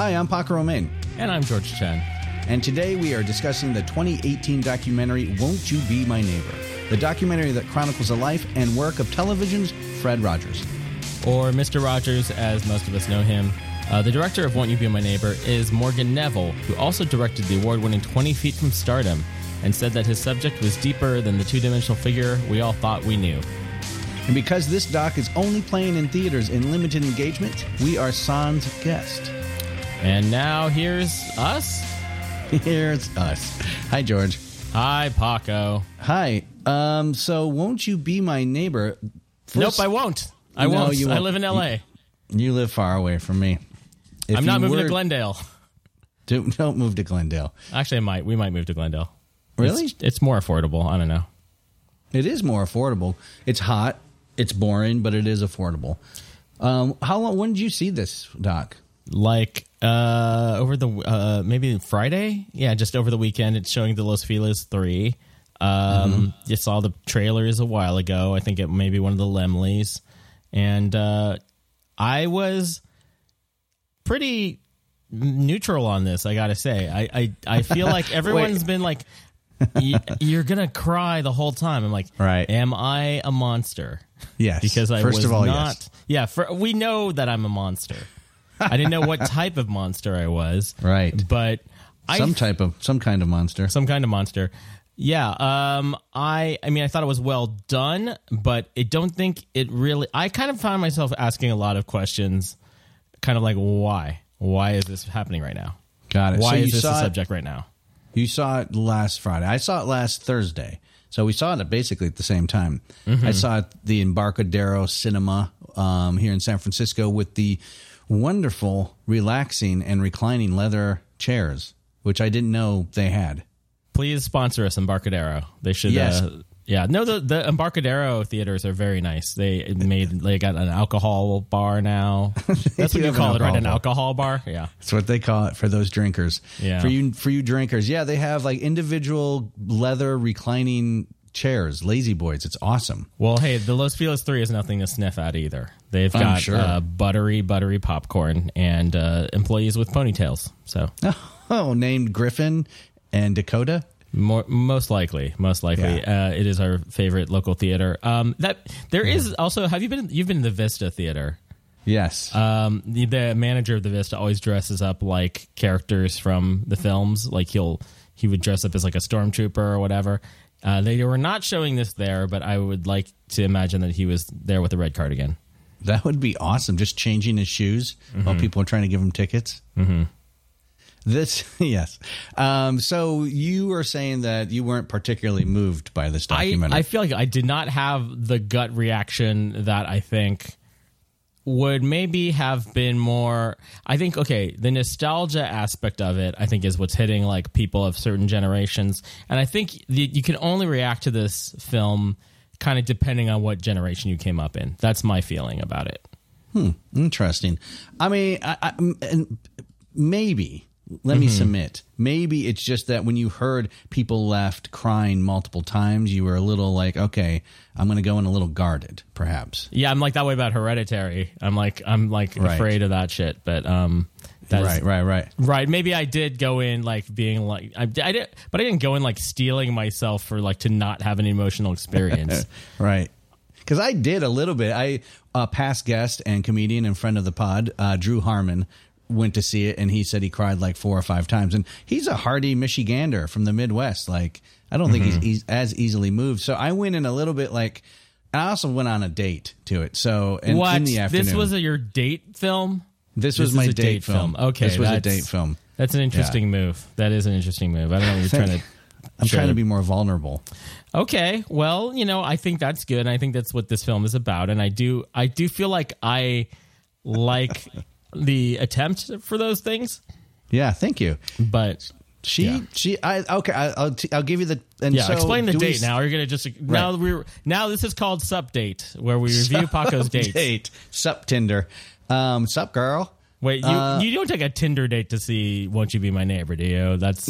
Hi, I'm Paco Romane, And I'm George Chen. and today we are discussing the 2018 documentary Won't You Be My Neighbor, the documentary that chronicles the life and work of television's Fred Rogers. Or Mr. Rogers, as most of us know him. Uh, the director of Won't You Be My Neighbor is Morgan Neville, who also directed the award winning 20 Feet from Stardom and said that his subject was deeper than the two dimensional figure we all thought we knew. And because this doc is only playing in theaters in limited engagement, we are San's guest. And now here's us. Here's us. Hi, George. Hi, Paco. Hi. Um. So, won't you be my neighbor? nope, I won't. I No, won't. you I won't. live in LA. You live far away from me. If I'm not moving were- to Glendale. Don't, don't move to Glendale. Actually, I might. We might move to Glendale. Really? It's, it's more affordable. I don't know. It is more affordable. It's hot. It's boring, but it is affordable. Um, how long? When did you see this, Doc? like uh over the uh maybe friday yeah just over the weekend it's showing the los feliz 3 um you saw the trailers a while ago i think it may be one of the Laemmles and uh i was pretty neutral on this i gotta say i i, I feel like everyone's been like you're gonna cry the whole time i'm like Right. am i a monster Yes. because I First was of all, not. yes. Yeah, for, we know that I'm a monster. I didn't know what type of monster I was. Right. but I Some type of some kind of monster. some kind of monster. Yeah, um, I I mean I thought it was well done, but I don't think it really. I kind of found myself asking a lot of questions, kind of like why why is this happening right now? Got it. Why so is this saw the it, subject right now? You saw it last Friday. I saw it last Thursday. So we saw it basically at the same time. Mm-hmm. I saw it at the Embarcadero Cinema um, here in San Francisco with the wonderful, relaxing, and reclining leather chairs, which I didn't know they had. Please sponsor us, Embarcadero. They should. Yes. Uh, yeah, no, the the Embarcadero theaters are very nice. They made they got an alcohol bar now. That's what you call it, right? An alcohol alcohol bar. Yeah. That's what they call it for those drinkers. Yeah. For you for you drinkers. Yeah, they have like individual leather reclining chairs, lazy boys. It's awesome. Well, hey, the Los Feliz Three is nothing to sniff at either. They've I'm got sure. uh, buttery, buttery popcorn and uh, employees with ponytails. So Oh, named Griffin and Dakota. more, most likely, most likely, uh, it is our favorite local theater. Um, that there is also. Have you been? You've been to the Vista Theater. Yes. Um, the, the manager of the Vista always dresses up like characters from the films. Like he'll he would dress up as like a stormtrooper or whatever. Uh, they were not showing this there, but I would like to imagine that he was there with a red cardigan. That would be awesome. Just changing his shoes while Mm-hmm. people are trying to give him tickets. Mm-hmm. This, yes. Um, so you were saying that you weren't particularly moved by this I. I feel like I did not have the gut reaction that I think would maybe have been more I think okay, the nostalgia aspect of it I think is what's hitting like people of certain generations and I think the, you can only react to this film kind of depending on what generation you came up in. That's my feeling about it. Hmm interesting. I mean, I, I, and maybe. Let Mm-hmm. me submit. Maybe it's just that when you heard people left crying multiple times, you were a little like, okay, I'm going to go in a little guarded, perhaps. Yeah, I'm like that way about Hereditary. I'm like I'm like Right. afraid of that shit, but um that's right, right, right. Right. Maybe I did go in like being like I, I did, but I didn't go in like stealing myself for like to not have an emotional experience. Right. Because I did a little bit. I uh, past guest and comedian and friend of the pod, uh, Drew Harmon, went to see it, and he said he cried like four or five times. And he's a hardy Michigander from the Midwest. Like I don't think he's, he's mm-hmm. as easily moved. So I went in a little bit like. I also went on a date to it. So in, what? in the afternoon, This was a, your date film? this this was my date, date film. film. Okay, this was a date film. That's an interesting move. That is an interesting move. I don't know what you're trying to. I'm Sure. trying to be more vulnerable. Okay, well, you know, I think that's good. I think that's what this film is about, and I do, I do feel like I like the attempt for those things, Yeah, thank you. but She Yeah. she I okay I, I'll t- I'll give you the and yeah. so explain the we date now. You're gonna just now we're now this is called Sup Date, where we review Paco's dates. Date. Sup Tinder. Um, sup girl. Wait, you Uh, you don't take a Tinder date to see Won't You Be My Neighbor, do you? That's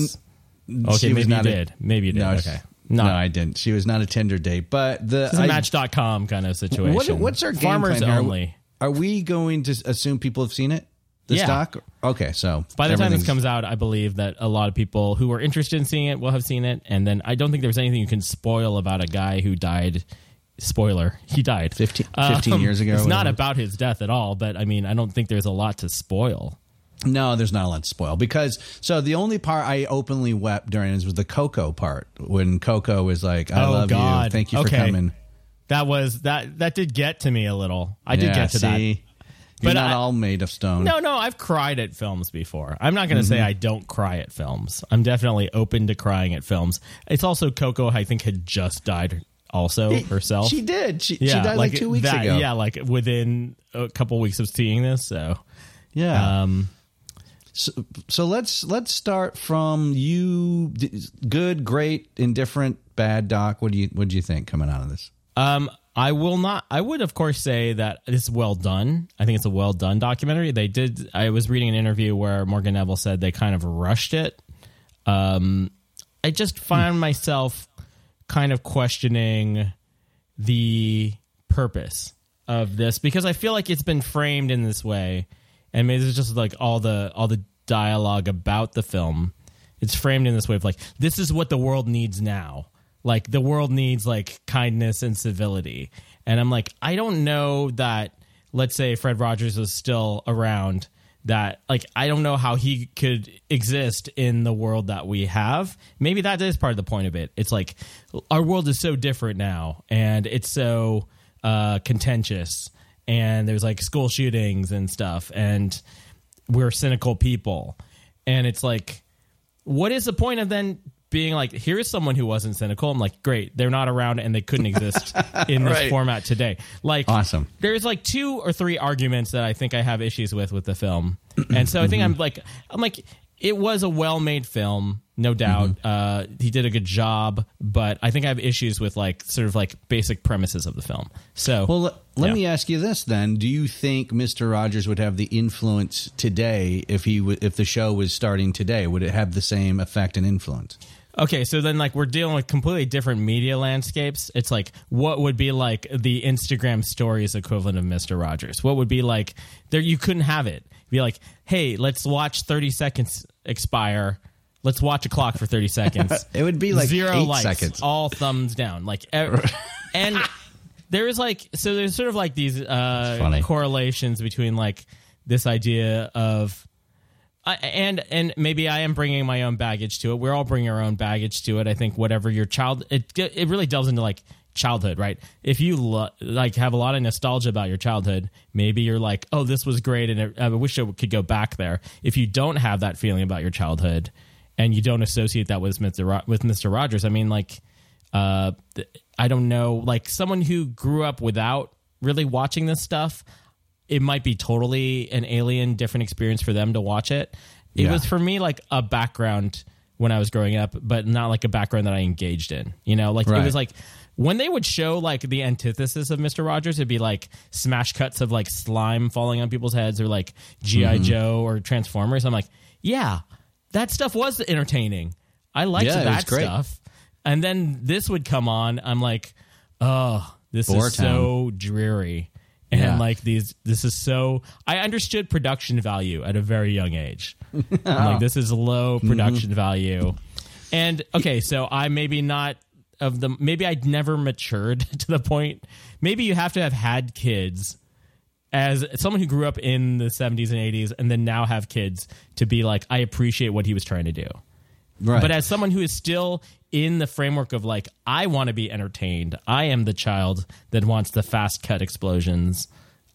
okay. Maybe you a- did. maybe you did. No, okay, no, no, I didn't. She was not a Tinder date, but the it's a I- Match.com kind of situation. What, what's our game farmers plan here? Are we going to assume people have seen it? The Yeah. stock? Okay, so By the time this comes out, I believe that a lot of people who are interested in seeing it will have seen it. And then I don't think there's anything you can spoil about a guy who died. Spoiler, he died 15 um, 15 years ago It's not about his death at all, but I mean, I don't think there's a lot to spoil. No, there's not a lot to spoil because so the only part I openly wept during is was the Koko part when Koko was like, "I Oh, love you, thank you for coming." That was that that did get to me a little. I did Yeah, get to that. see? But You're not I- all made of stone. No, no, I've cried at films before. I'm not going to Mm-hmm. say I don't cry at films. I'm definitely open to crying at films. It's also Koko, I think, had just died also herself. She did. She, yeah, she died like, two weeks that- ago. Yeah, like within a couple weeks of seeing this. So, yeah. um, so, so let's let's start from you. Good, great, indifferent, bad. Doc, what do you what do you think coming out of this? Um, I will not. I would, of course, say that it's well done. I think it's a well done documentary. They did. I was reading an interview where Morgan Neville said they kind of rushed it. Um, I just find myself kind of questioning the purpose of this because I feel like it's been framed in this way, and maybe it's just like all the all the dialogue about the film. It's framed in this way of like this is what the world needs now. Like the world needs like kindness and civility, and I'm like I don't know that. Let's say Fred Rogers was still around. That like I don't know how he could exist in the world that we have. Maybe that is part of the point of it. It's like our world is so different now, and it's so uh, contentious, and there's like school shootings and stuff, and we're cynical people, and it's like, what is the point of then being like, here's someone who wasn't cynical? I'm like, great, they're not around, and they couldn't exist in this Right. format today. Like, Awesome. there's like two or three arguments that I think I have issues with with the film, and so I think I'm like I'm like it was a well made film, no doubt. Uh, he did a good job, but I think I have issues with like sort of like basic premises of the film. So Well, let, let Yeah. me ask you this then: Do you think Mister Rogers would have the influence today if he w- if the show was starting today? Would it have the same effect and influence? Okay, so then like we're dealing with completely different media landscapes. It's like what would be like the Instagram stories equivalent of Mr. Rogers? What would be like there you couldn't have it. Be like, "Hey, let's watch 30 seconds expire. Let's watch a clock for 30 seconds." It would be like Zero likes, seconds. all thumbs down. Like and there is like so there's sort of like these uh correlations between like this idea of And and maybe I am bringing my own baggage to it. We're all bringing our own baggage to it. I think whatever your child, it it really delves into like childhood, right? If you lo- like have a lot of nostalgia about your childhood, maybe you're like, oh, this was great, and I wish I could go back there. If you don't have that feeling about your childhood, and you don't associate that with Mister Ro- with Mister Rogers, I mean, like, uh, I don't know, like someone who grew up without really watching this stuff it might be totally an alien different experience for them to watch it. It Yeah. was for me like a background when i was growing up but not like a background that i engaged in you know? Like it was like when they would show like the antithesis of mr rogers it'd be like smash cuts of like slime falling on people's heads or like gi Mm-hmm. joe or transformers. I'm like yeah that stuff was entertaining. I liked Yeah, that stuff. And then this would come on i'm like oh this is so dreary and Yeah. like these this is so i understood production value at a very young age I'm like this is low Mm-hmm. production value and okay so i maybe not of the maybe i'd never matured to the point maybe you have to have had kids as someone who grew up in the 70s and 80s and then now have kids to be like i appreciate what he was trying to do Right. but as someone who is still in the framework of like, I want to be entertained. I am the child that wants the fast cut explosions.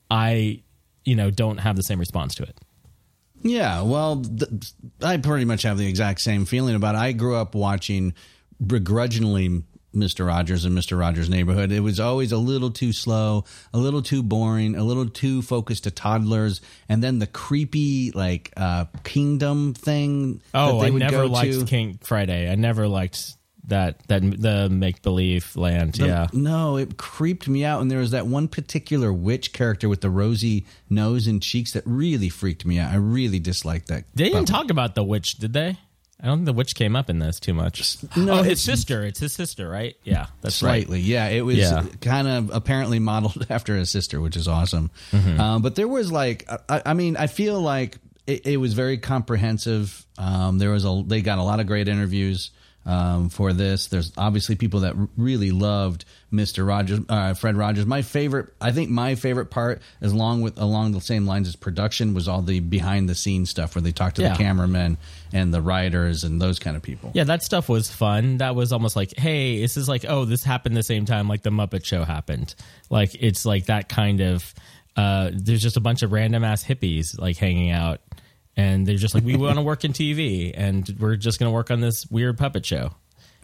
I, you know, don't have the same response to it. Yeah, well, th- I pretty much have the exact same feeling about. It. I grew up watching begrudgingly Mr. Rogers and Mr. Rogers' Neighborhood. It was always a little too slow, a little too boring, a little too focused to toddlers, and then the creepy like uh, kingdom thing. Oh, that they I never liked to. King Friday. I never liked that that the make believe land. The- yeah. No, it creeped me out. And there was that one particular witch character with the rosy nose and cheeks that really freaked me out. I really disliked that. They didn't talk about the witch, did they? I don't think the witch came up in this too much. No, oh, his it's- sister. It's his sister, right? Yeah, that's right. Yeah. It was Yeah. kind of apparently modeled after his sister, which is awesome. Mm-hmm. Um, but there was like, I, I mean, I feel like it, it was very comprehensive. Um, there was a, they got a lot of great interviews um, for this. There's obviously people that really loved Mr. Rogers, uh, Fred Rogers. My favorite, I think, my favorite part, as long with along the same lines as production, was all the behind the scenes stuff where they talked to Yeah. the cameramen and the writers and those kind of people. Yeah, that stuff was fun. That was almost like, hey, this is like, oh, this happened the same time like the Muppet Show happened. Like it's like that kind of. Uh, there's just a bunch of random ass hippies like hanging out, and they're just like, we want to work in TV, and we're just going to work on this weird puppet show.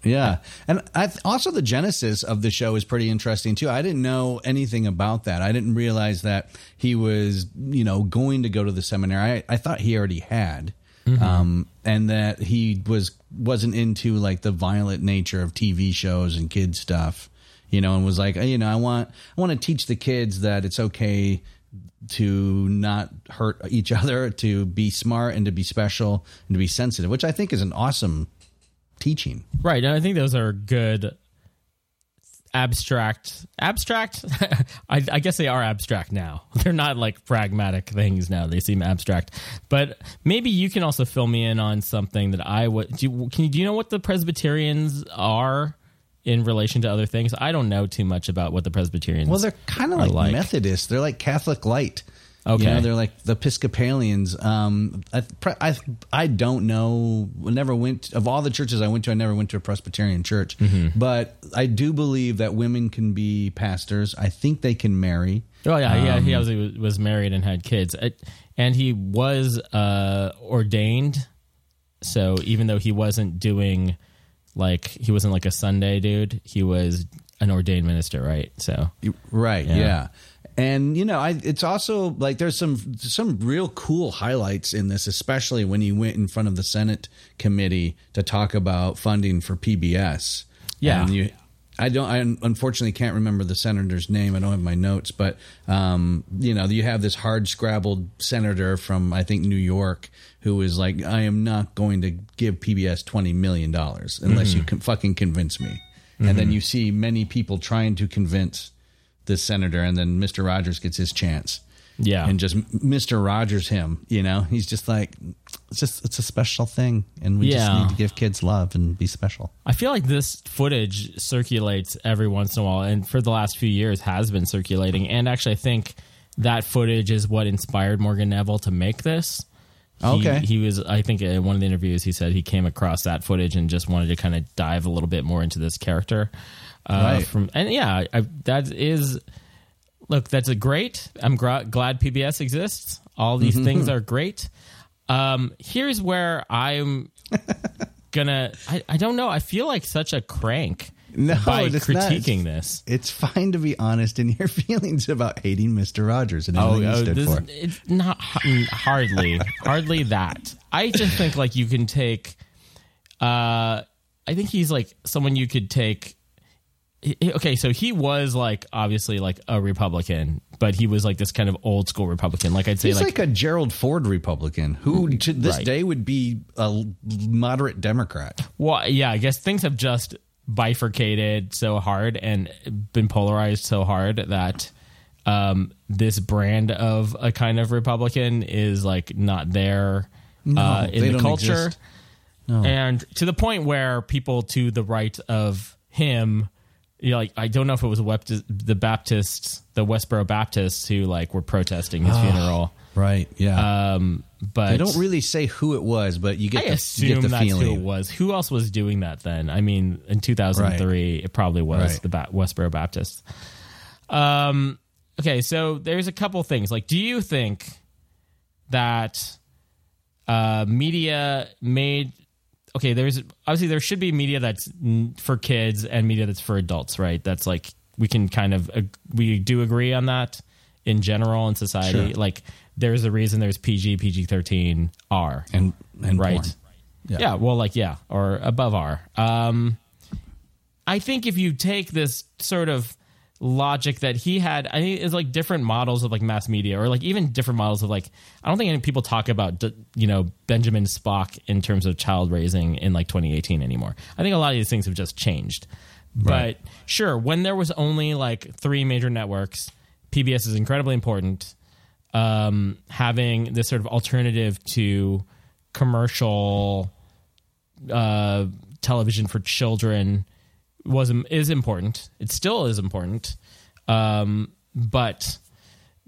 Yeah, and I th- also the genesis of the show is pretty interesting too. I didn't know anything about that. I didn't realize that he was, you know, going to go to the seminary. I, I thought he already had, um, and that he was wasn't into like the violent nature of TV shows and kid stuff, you know, and was like, you know, I want I want to teach the kids that it's okay to not hurt each other, to be smart and to be special and to be sensitive, which I think is an awesome teaching. Right, and I think those are good abstract abstract? I, I guess they are abstract now. They're not like pragmatic things now. They seem abstract. But maybe you can also fill me in on something that i would do you, can do you know what the presbyterians are in relation to other things i don't know too much about what the presbyterians Well, they're kind of like, like. Methodists. They're like Catholic light. Okay. You know, they're like the Episcopalians. Um, I, I, I don't know. Never went of all the churches I went to. I never went to a Presbyterian church, Mm-hmm. but I do believe that women can be pastors. I think they can marry. Oh yeah, yeah. Um, He obviously was married and had kids, and he was uh, ordained. So even though he wasn't doing like he wasn't like a Sunday dude, he was an ordained minister, right? So Right. Yeah. Yeah. And you know, I it's also like there's some some real cool highlights in this, especially when he went in front of the Senate committee to talk about funding for PBS. Yeah. And you I don't I unfortunately can't remember the senator's name. I don't have my notes, but um, you know, you have this hard scrabbled senator from I think New York who is like I am not going to give PBS 20 million dollars unless you can fucking convince me. And then you see many people trying to convince this senator, and then Mr. Rogers gets his chance. yeah, And just Mr. Rogers him, you know, he's just like, it's just, it's a special thing. And we just Yeah. need to give kids love and be special. I feel like this footage circulates every once in a while, and for the last few years has been circulating. And actually, I think that footage is what inspired Morgan Neville to make this. He, Okay. he was. I think in one of the interviews he said he came across that footage and just wanted to kind of dive a little bit more into this character. Uh, Right. From and yeah, I, that is. Look, that's a great. I'm gra- glad PBS exists. All these Mm-hmm. things are great. Um, here's where I'm gonna. I, I don't know. I feel like such a crank No, by it's not. critiquing this. It's fine to be honest in your feelings about hating Mr. Rogers and everything he stood Oh, this, for. it's not hardly, hardly that. I just think like you can take. Uh, I think he's like someone you could take. he- he- Okay, so he was like obviously like a Republican, but he was like this kind of old school Republican. Like I'd say, He's like, like, a Gerald Ford Republican who to this Right. day would be a moderate Democrat. well, yeah, I guess things have just bifurcated so hard and been polarized so hard that um, this brand of a kind of Republican is like not there uh, in the culture. exist. And to the point where people to the right of him, you know, like I don't know if it was the Baptists, the Westboro Baptists who like were protesting his funeral. Right. Yeah. Um, but they don't really say who it was, but you get I the, you assume get the that's feeling. who it was. Who else was doing that then? I mean, in 2003, it probably was Right. the ba- Westboro Baptists. Um, okay, so there's a couple things. Like, do you think that uh, media made okay, there's obviously there should be media that's for kids and media that's for adults, right? That's like we can kind of ag- we do agree on that in general in society. Sure. Like there's a reason there's PG, PG thirteen, R, and and right? porn. Yeah. Yeah. well, like yeah, or above R. Um, I think if you take this sort of logic that he had, I think it's like different models of like mass media, or like even different models of like I don't think any people talk about you know Benjamin Spock in terms of child raising in like 2018 anymore. I think a lot of these things have just changed. Right. But sure, when there was only like three major networks, PBS is incredibly important. Um, having this sort of alternative to commercial uh, television for children was is important. It still is important, um, but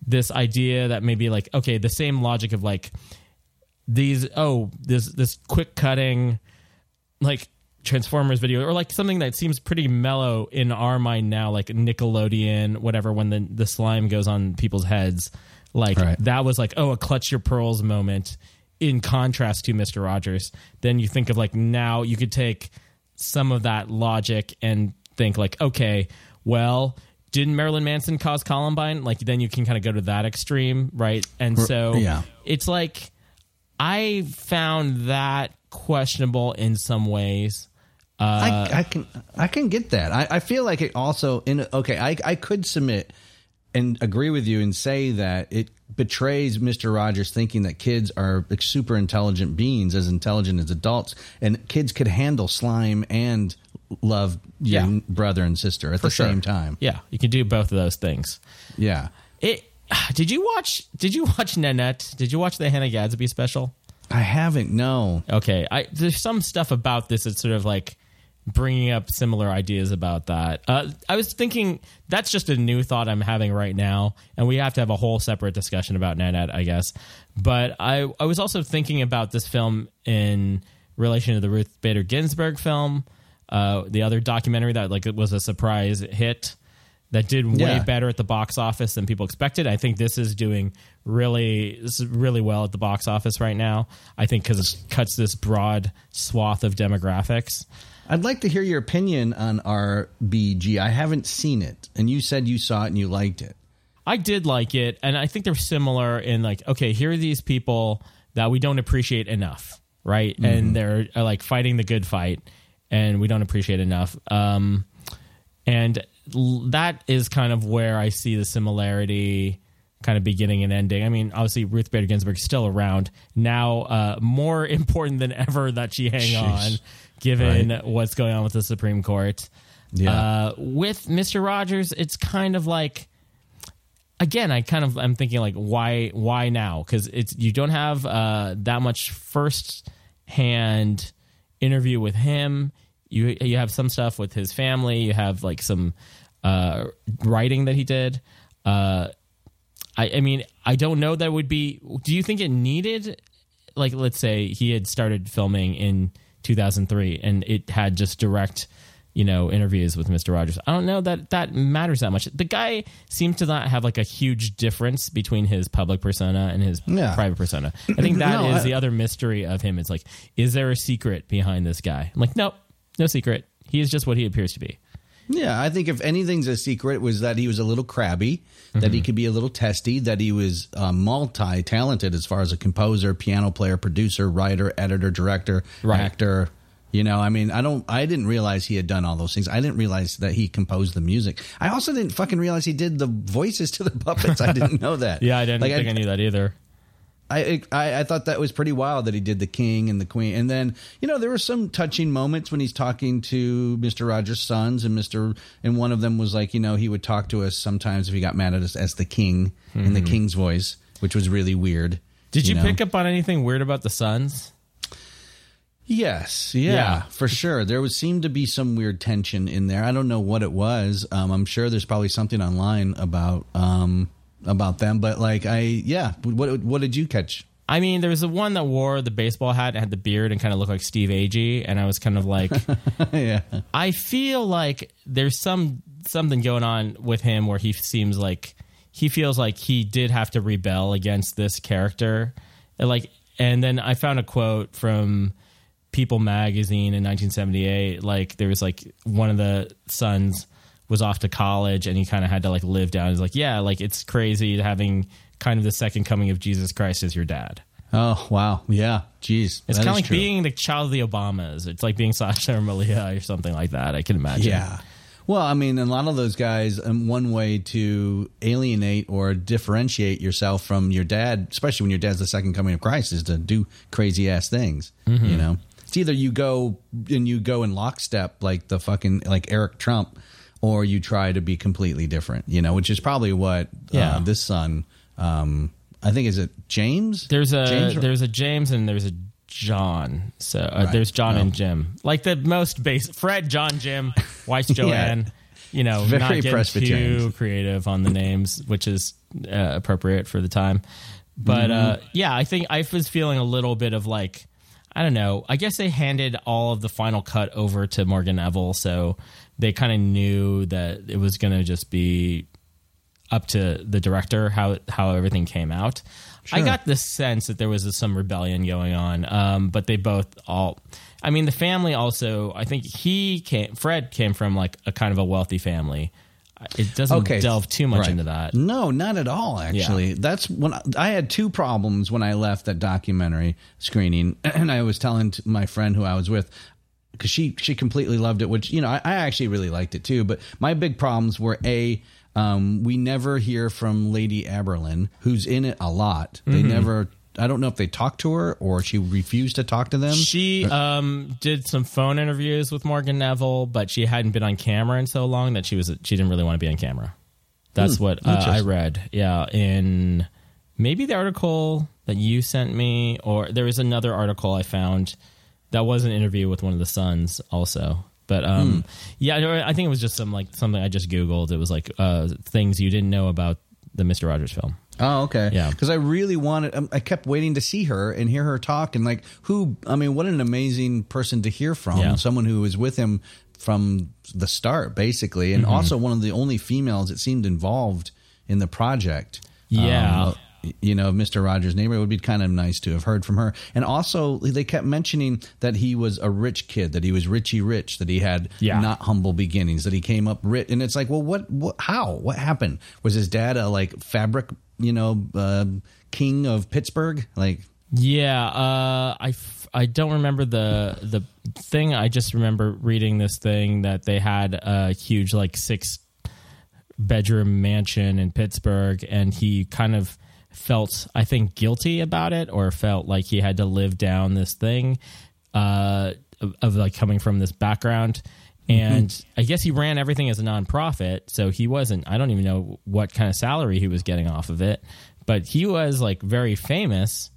this idea that maybe like okay, the same logic of like these oh this this quick cutting like Transformers video or like something that seems pretty mellow in our mind now, like Nickelodeon, whatever. When the the slime goes on people's heads, like Right. that was like oh a clutch your pearls moment. In contrast to Mister Rogers, then you think of like now you could take some of that logic and think like okay, well. Didn't Marilyn Manson cause Columbine? Like, then you can kind of go to that extreme, right? And so, yeah. it's like I found that questionable in some ways. Uh, I, I can I can get that. I, I feel like it also in okay. I I could submit and agree with you and say that it betrays Mr. Rogers thinking that kids are super intelligent beings, as intelligent as adults, and kids could handle slime and love your Yeah. brother and sister at the sure. same time. Yeah, you can do both of those things. Yeah. It. Did you watch? Did you watch Nanette? Did you watch the Hannah Gadsby special? I haven't. No. Okay, I there's some stuff about this that's sort of like bringing up similar ideas about that. Uh, I was thinking that's just a new thought I'm having right now, and we have to have a whole separate discussion about Nanette, I guess. But I I was also thinking about this film in relation to the Ruth Bader Ginsburg film, uh, the other documentary that like it was a surprise hit that did way Yeah. better at the box office than people expected. I think this is doing really is really well at the box office right now. I think because it cuts this broad swath of demographics. I'd like to hear your opinion on RBG. I haven't seen it, and you said you saw it and you liked it. I did like it, and I think they're similar in like, okay, here are these people that we don't appreciate enough, right? And they're uh, like fighting the good fight, and we don't appreciate enough. Um, and that is kind of where I see the similarity kind of beginning and ending. I mean, obviously Ruth Bader Ginsburg is still around now, uh, more important than ever that she hang Sheesh. on, given Right. what's going on with the Supreme Court. Yeah. Uh, with Mister Rogers, it's kind of like again, I kind of I'm thinking like why why now? Because it's you don't have uh, that much first hand interview with him. You you have some stuff with his family. You have like some uh, writing that he did. Uh, I I mean I don't know that would be. Do you think it needed? Like let's say he had started filming in 2003 and it had just direct you know interviews with Mr. Rogers. I don't know that that matters that much. The guy seems to not have like a huge difference between his public persona and his Yeah. private persona. I think that is No, I- the other mystery of him. It's like, is there a secret behind this guy? I'm like, nope, no secret. He is just what he appears to be. Yeah, I think if anything's a secret was that he was a little crabby, that Mm-hmm. he could be a little testy, that he was uh, multi-talented as far as a composer, piano player, producer, writer, editor, director, Right. actor. You know, I mean, I don't, I didn't realize he had done all those things. I didn't realize that he composed the music. I also didn't fucking realize he did the voices to the puppets. I didn't know that. Yeah, I didn't Like, think I, knew that either. I, I I thought that was pretty wild that he did the king and the queen, and then you know there were some touching moments when he's talking to Mister Rogers' sons, and Mister and one of them was like you know he would talk to us sometimes if he got mad at us as the king in the king's voice, which was really weird. Did you, know? pick up on anything weird about the sons? Yes, yeah, Yeah. for sure. There was seemed to be some weird tension in there. I don't know what it was. Um, I'm sure there's probably something online about um, about them, but like I yeah, what what did you catch? I mean, there was the one that wore the baseball hat and had the beard and kind of looked like Steve Agee, and I was kind of like, yeah, I feel like there's some something going on with him where he seems like he feels like he did have to rebel against this character, And like, and then I found a quote from People magazine in 1978. Like there was like one of the sons was off to college and he kind of had to like live down. He's like, yeah, like it's crazy having kind of the second coming of Jesus Christ as your dad. Oh wow, yeah, jeez, It's kind of like true. being the child of the Obamas. It's like being Sasha or Malia or something like that. I can imagine. Yeah. Well, I mean, a lot of those guys, um, one way to alienate or differentiate yourself from your dad, especially when your dad's the second coming of Christ, is to do crazy ass things. Mm-hmm. You know, it's either you go and you go in lockstep like the fucking like Eric Trump, or you try to be completely different. You know, which is probably what Yeah. uh, this son. Um, I think is it James. There's a James? there's a James and there's a John. So uh, Right. there's John Oh. and Jim. Like the most base Fred, John, Jim, Weiss, Joanne. You know, Very not getting too creative on the names, which is uh, appropriate for the time. But uh, Mm-hmm. yeah, I think I was feeling a little bit of like, I don't know. I guess they handed all of the final cut over to Morgan Neville, so they kind of knew that it was going to just be up to the director how how everything came out. I got the sense that there was some rebellion going on, um, but they both all. I mean, the family also. I think he came. Fred came from like a kind of a wealthy family. It doesn't okay delve too much right. into that. no not at all actually that's when I, I had two problems when i left that documentary screening and i was telling my friend who i was with because she she completely loved it which you know I, I actually really liked it too but my big problems were a um, we never hear from lady aberlin who's in it a lot they Mm-hmm. never i don't know if they talked to her or she refused to talk to them She um, did some phone interviews with Morgan Neville, but she hadn't been on camera in so long that she was she didn't really want to be on camera. That's what uh, I read. Yeah, in maybe the article that you sent me, or there was another article I found that was an interview with one of the sons also. But um, yeah, I think it was just some like something I just googled. It was like uh, things you didn't know about the Mister Rogers film. Oh, okay. Yeah. Because I really wanted, um, I kept waiting to see her and hear her talk. And like, who, I mean, what an amazing person to hear from. Yeah. Someone who was with him from the start, basically. Mm-hmm. And also one of the only females that seemed involved in the project. Yeah. Um, you know, Mr. Rogers' neighbor it would be kind of nice to have heard from her. And also, they kept mentioning that he was a rich kid, that he was Richie Rich, that he had Yeah. not humble beginnings, that he came up rich. And it's like, well, what, what how? What happened? Was his dad a like fabric, you know, uh, king of Pittsburgh? Like, Yeah, uh, I, f- I don't remember the the thing. I just remember reading this thing that they had a huge like six bedroom mansion in Pittsburgh, and he kind of felt I think guilty about it, or felt like he had to live down this thing uh, of, of like coming from this background. And I guess he ran everything as a nonprofit, so he wasn't. I don't even know what kind of salary he was getting off of it, but he was like very famous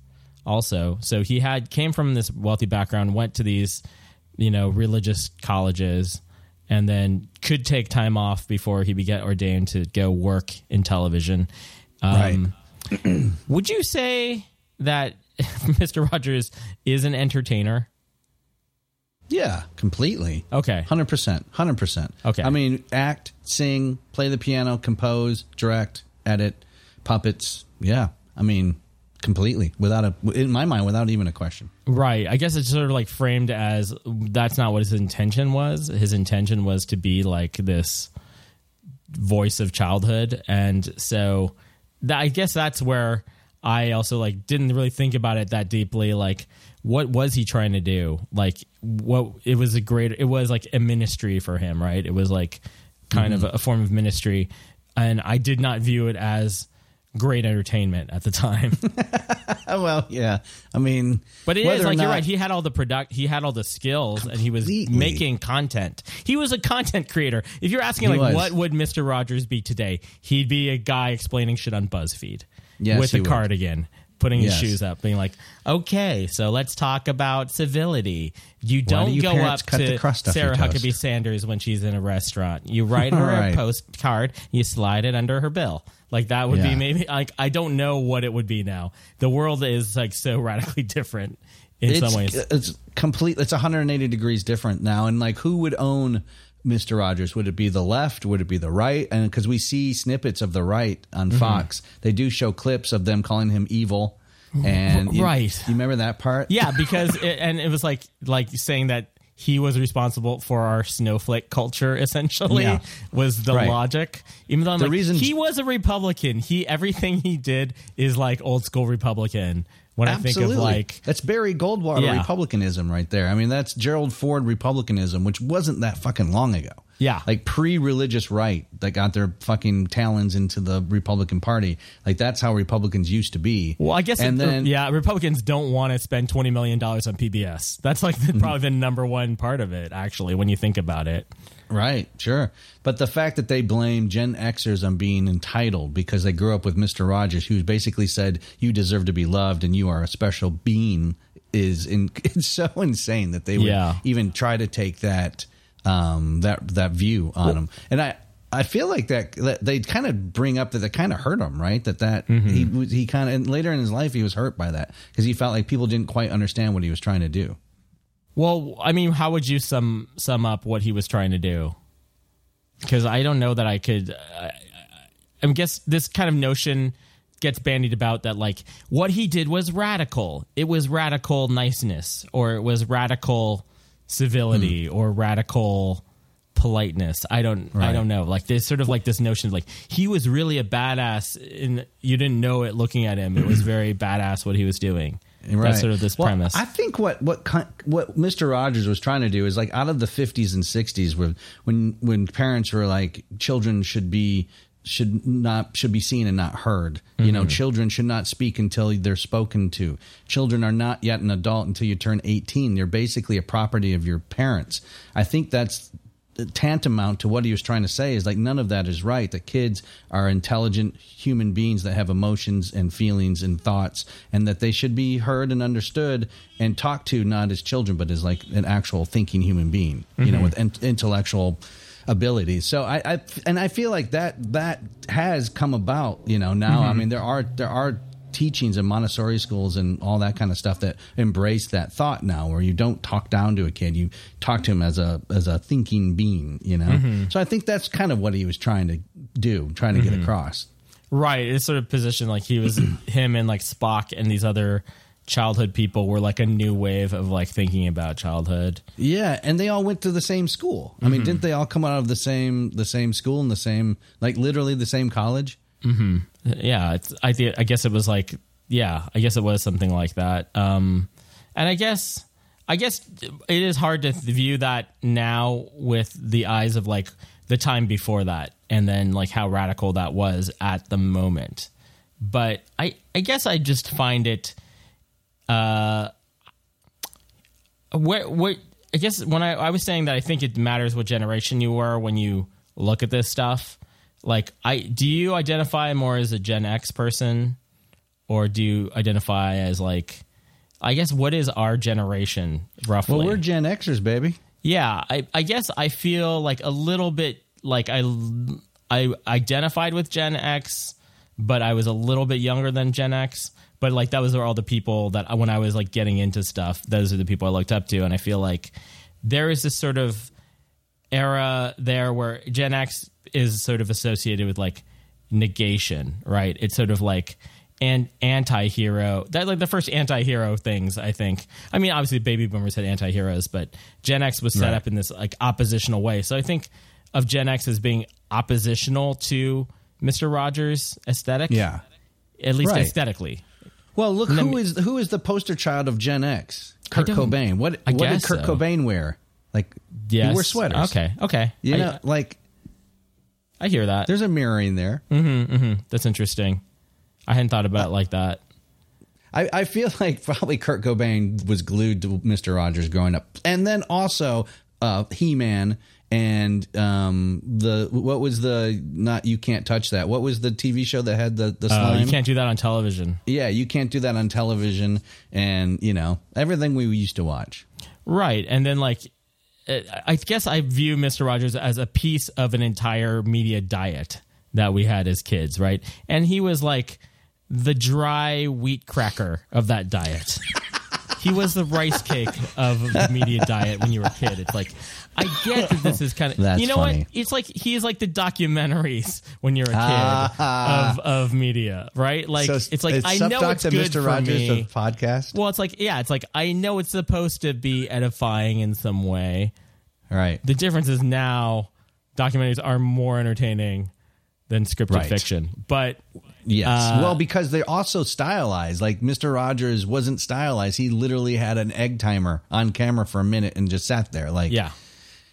also. So he had came from this wealthy background, went to these, you know, religious colleges, and then could take time off before he would get ordained to go work in television. Um, would you say that Mr. Rogers is an entertainer? yeah, completely. Okay. Hundred percent, hundred percent. Okay. I mean, act, sing, play the piano, compose, direct, edit, puppets. Yeah, I mean, completely without a in my mind, without even a question. Right. I guess it's sort of like framed as that's not what his intention was. His intention was to be like this voice of childhood. And so that, I guess that's where I also like didn't really think about it that deeply. Like, what was he trying to do? Like, what it was a great, it was like a ministry for him, right? It was like kind of a, a form of ministry. And I did not view it as great entertainment at the time. Well, yeah. I mean, But it is like you're right. He had all the product. He had all the skills, and he was making content. He was a content creator. If you're asking He like, was. what would Mister Rogers be today? He'd be a guy explaining shit on BuzzFeed Yes, with a would. cardigan, putting his Yes. shoes up, being like, "Okay, so let's talk about civility. You don't do go up to Sarah? Huckabee Sanders when she's in a restaurant. You write her Right. a postcard. You slide it under her bill." Like that would be maybe like I don't know what it would be now. The world is like so radically different in it's, some ways. it's complete. It's 180 degrees different now. And like, who would own Mister Rogers? Would it be the left? Would it be the right? And because we see snippets of the right on Mm-hmm. Fox, they do show clips of them calling him evil. and you- Right. You remember that part? Yeah, because it, and it was like like saying that he was responsible for our snowflake culture. Essentially, Yeah. was the Right. logic. Even though I'm The like, reason- he was a Republican, he everything he did is like old school Republican. When I think of like that's Barry Goldwater Yeah. Republicanism right there. I mean, that's Gerald Ford Republicanism, which wasn't that fucking long ago. Yeah. Like pre religious right that got their fucking talons into the Republican Party. Like that's how Republicans used to be. Well, I guess and it- then yeah, Republicans don't want to spend twenty million dollars on PBS. That's like the, probably the number one part of it, actually, when you think about it. Right, sure. But the fact that they blame Gen Xers on being entitled because they grew up with Mr. Rogers, who basically said, You deserve to be loved and you are a special being, is in, it's so insane that they would Yeah. even try to take that um, that that view on him, And I. I feel like that, that they kind of bring up that that kind of hurt him, right? That that Mm-hmm. he was- he kind of and later in his life he was hurt by that because he felt like people didn't quite understand what he was trying to do. Well, I mean, how would you sum sum up what he was trying to do? Because I don't know that I could. I, I guess this kind of notion gets bandied about that like what he did was radical. It was radical niceness, or it was radical civility, hmm. or radical politeness. I don't. I don't know. Like there's sort of like this notion like he was really a badass, and you didn't know it looking at him. It was very badass what he was doing. That's sort of this Well, premise. I think what what what Mr. Rogers was trying to do is like out of the 50s and 60s when when when parents were like children should be should not should be seen and not heard. You Mm-hmm. know, children should not speak until they're spoken to. Children are not yet an adult until you turn 18. They're basically a property of your parents. I think that's tantamount to what he was trying to say is like none of that is right that kids are intelligent human beings that have emotions and feelings and thoughts and that they should be heard and understood and talked to not as children but as like an actual thinking human being you know with in- intellectual abilities so I, I and i feel like that that has come about you know now i mm-hmm. mean there are there are teachings in Montessori schools and all that kind of stuff that embrace that thought now, where you don't talk down to a kid, you talk to him as a as a thinking being, you know. Mm-hmm. So I think that's kind of what he was trying to do, trying to get mm-hmm. across. Right. It's sort of positioned like he was him and like Spock and these other childhood people were like a new wave of like thinking about childhood. Yeah, and they all went to the same school. I mean, didn't they all come out of the same the same school and the same like literally the same college? Yeah, it's, I thi- I guess it was like yeah, I guess it was something like that. Um, and I guess I guess it is hard to view that now with the eyes of like the time before that, and then like how radical that was at the moment. But I I guess I just find it. Uh, what what I guess when I, I was saying that I think it matters what generation you were when you look at this stuff. Like, I do you identify more as a Gen X person, or do you identify as like, I guess what is our generation roughly? Well, we're Gen Xers, baby. Yeah, I, I guess I feel like a little bit like I I identified with Gen X, but I was a little bit younger than Gen X. But like that was all the people that uh, when I was like getting into stuff, those are the people I looked up to, and I feel like there is this sort of era there where Gen X is sort of associated with like negation, right? It's sort of like an anti-hero. That like the first anti-hero things, I think. I mean, obviously baby boomers had anti-heroes, but Gen X was set Right. up in this like oppositional way. So I think of Gen X as being oppositional to Mr. Rogers' aesthetic. Yeah. At least Right. aesthetically. Well, look who me- is who is the poster child of Gen X? Kurt Cobain. What I what did Kurt so. Cobain wear? Like Yes. he wore sweaters. Okay. Okay. You I, know, like I hear that. there's a mirroring there. That's interesting. I hadn't thought about it like that. I, I feel like probably Kurt Cobain was glued to Mister Rogers growing up, and then also uh, He Man and um, the what was the not you can't touch that. What was the TV show that had the the Uh, slime? you can't do that on television. yeah, you can't do that on television, and you know everything we used to watch. Right. And then, like, uh, I guess I view Mr. Rogers as a piece of an entire media diet that we had as kids, right? And he was like the dry wheat cracker of that diet. he was the rice cake of the media diet when you were a kid. It's like I get that this is kind of That's you know funny. what? It's like he is like the documentaries when you're a kid of of media, right? Like so it's like I know it's good Mr. for Rogers me. the podcast. Well, it's like yeah, it's like I know it's supposed to be edifying in some way. right. The difference is now documentaries are more entertaining than scripted Right. fiction. But Yes. Uh, well, because they're also stylized. Like Mr. Rogers wasn't stylized. He literally had an egg timer on camera for a minute and just sat there. Like, yeah,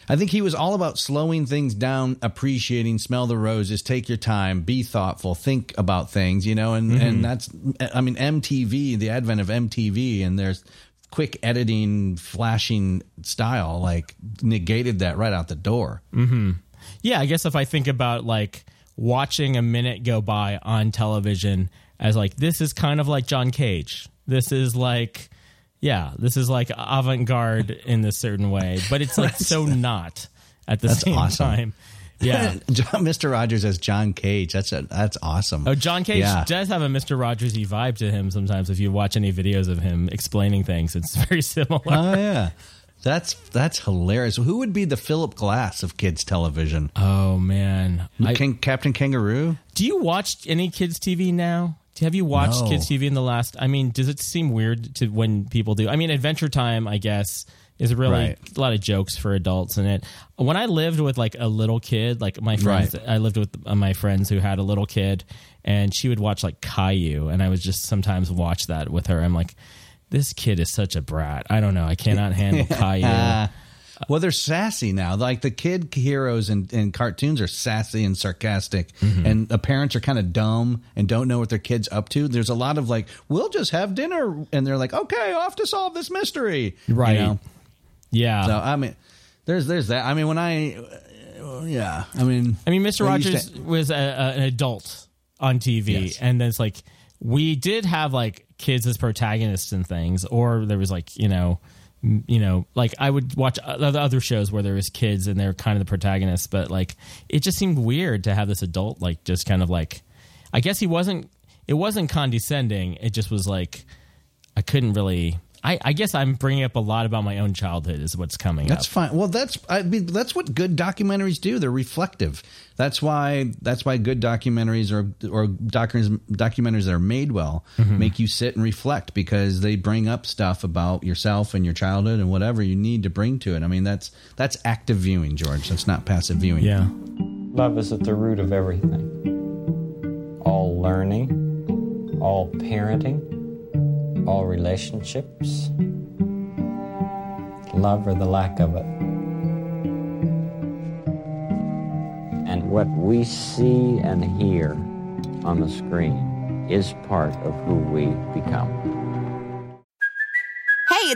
I think he was all about slowing things down, appreciating, smell the roses, take your time, be thoughtful, think about things, you know, and, Mm-hmm. and that's, I mean, MTV, the advent of MTV and there's quick editing, flashing style, like negated that right out the door. yeah. I guess if I think about like watching a minute go by on television as like this is kind of like John Cage. This is like yeah, this is like avant garde in this certain way, but it's like so not at the That's same awesome. time. Yeah. John, Mr. Rogers as John Cage. That's a, that's awesome. Oh, John Cage Yeah. does have a Mr. Rogersy vibe to him sometimes. If you watch any videos of him explaining things, it's very similar. Oh yeah, that's that's hilarious. Who would be the Philip Glass of kids television? oh man, I, Captain Kangaroo. do you watch any kids TV now? Have you watched No. kids TV in the last? I mean, does it seem weird to when people do? I mean, Adventure Time, I guess, is really Right. a lot of jokes for adults in it. When I lived with like a little kid, like my friends, Right. I lived with uh, my friends who had a little kid, and she would watch like Caillou, and I would just sometimes watch that with her. I'm like, this kid is such a brat. I don't know. I cannot handle Caillou. Well, they're sassy now. Like the kid heroes and, and cartoons are sassy and sarcastic, Mm-hmm. and the parents are kind of dumb and don't know what their kids up to. There's a lot of like, we'll just have dinner, and they're like, okay, off to solve this mystery, You Right. know? yeah. So I mean, there's there's that. I mean, when I, yeah, I mean, I mean, Mr. Rogers to- was a, a, an adult on TV, Yes. and then it's like we did have like kids as protagonists and things, or there was like you know, you know, like I would watch other shows where there was kids and they're kind of the protagonists, but like it just seemed weird to have this adult like just kind of like, I guess he wasn't. It wasn't condescending. It just was like I couldn't really. I, I guess I'm bringing up a lot about my own childhood is what's coming That's up. fine. Well, that's I mean that's what good documentaries do. They're reflective. That's why that's why good documentaries or or documentaries documentaries that are made well Mm-hmm. make you sit and reflect because they bring up stuff about yourself and your childhood and whatever you need to bring to it. I mean that's that's active viewing, George. That's not passive viewing. Yeah. Love is at the root of everything. All learning, all parenting, all relationships. Love or the lack of it. And what we see and hear on the screen is part of who we become.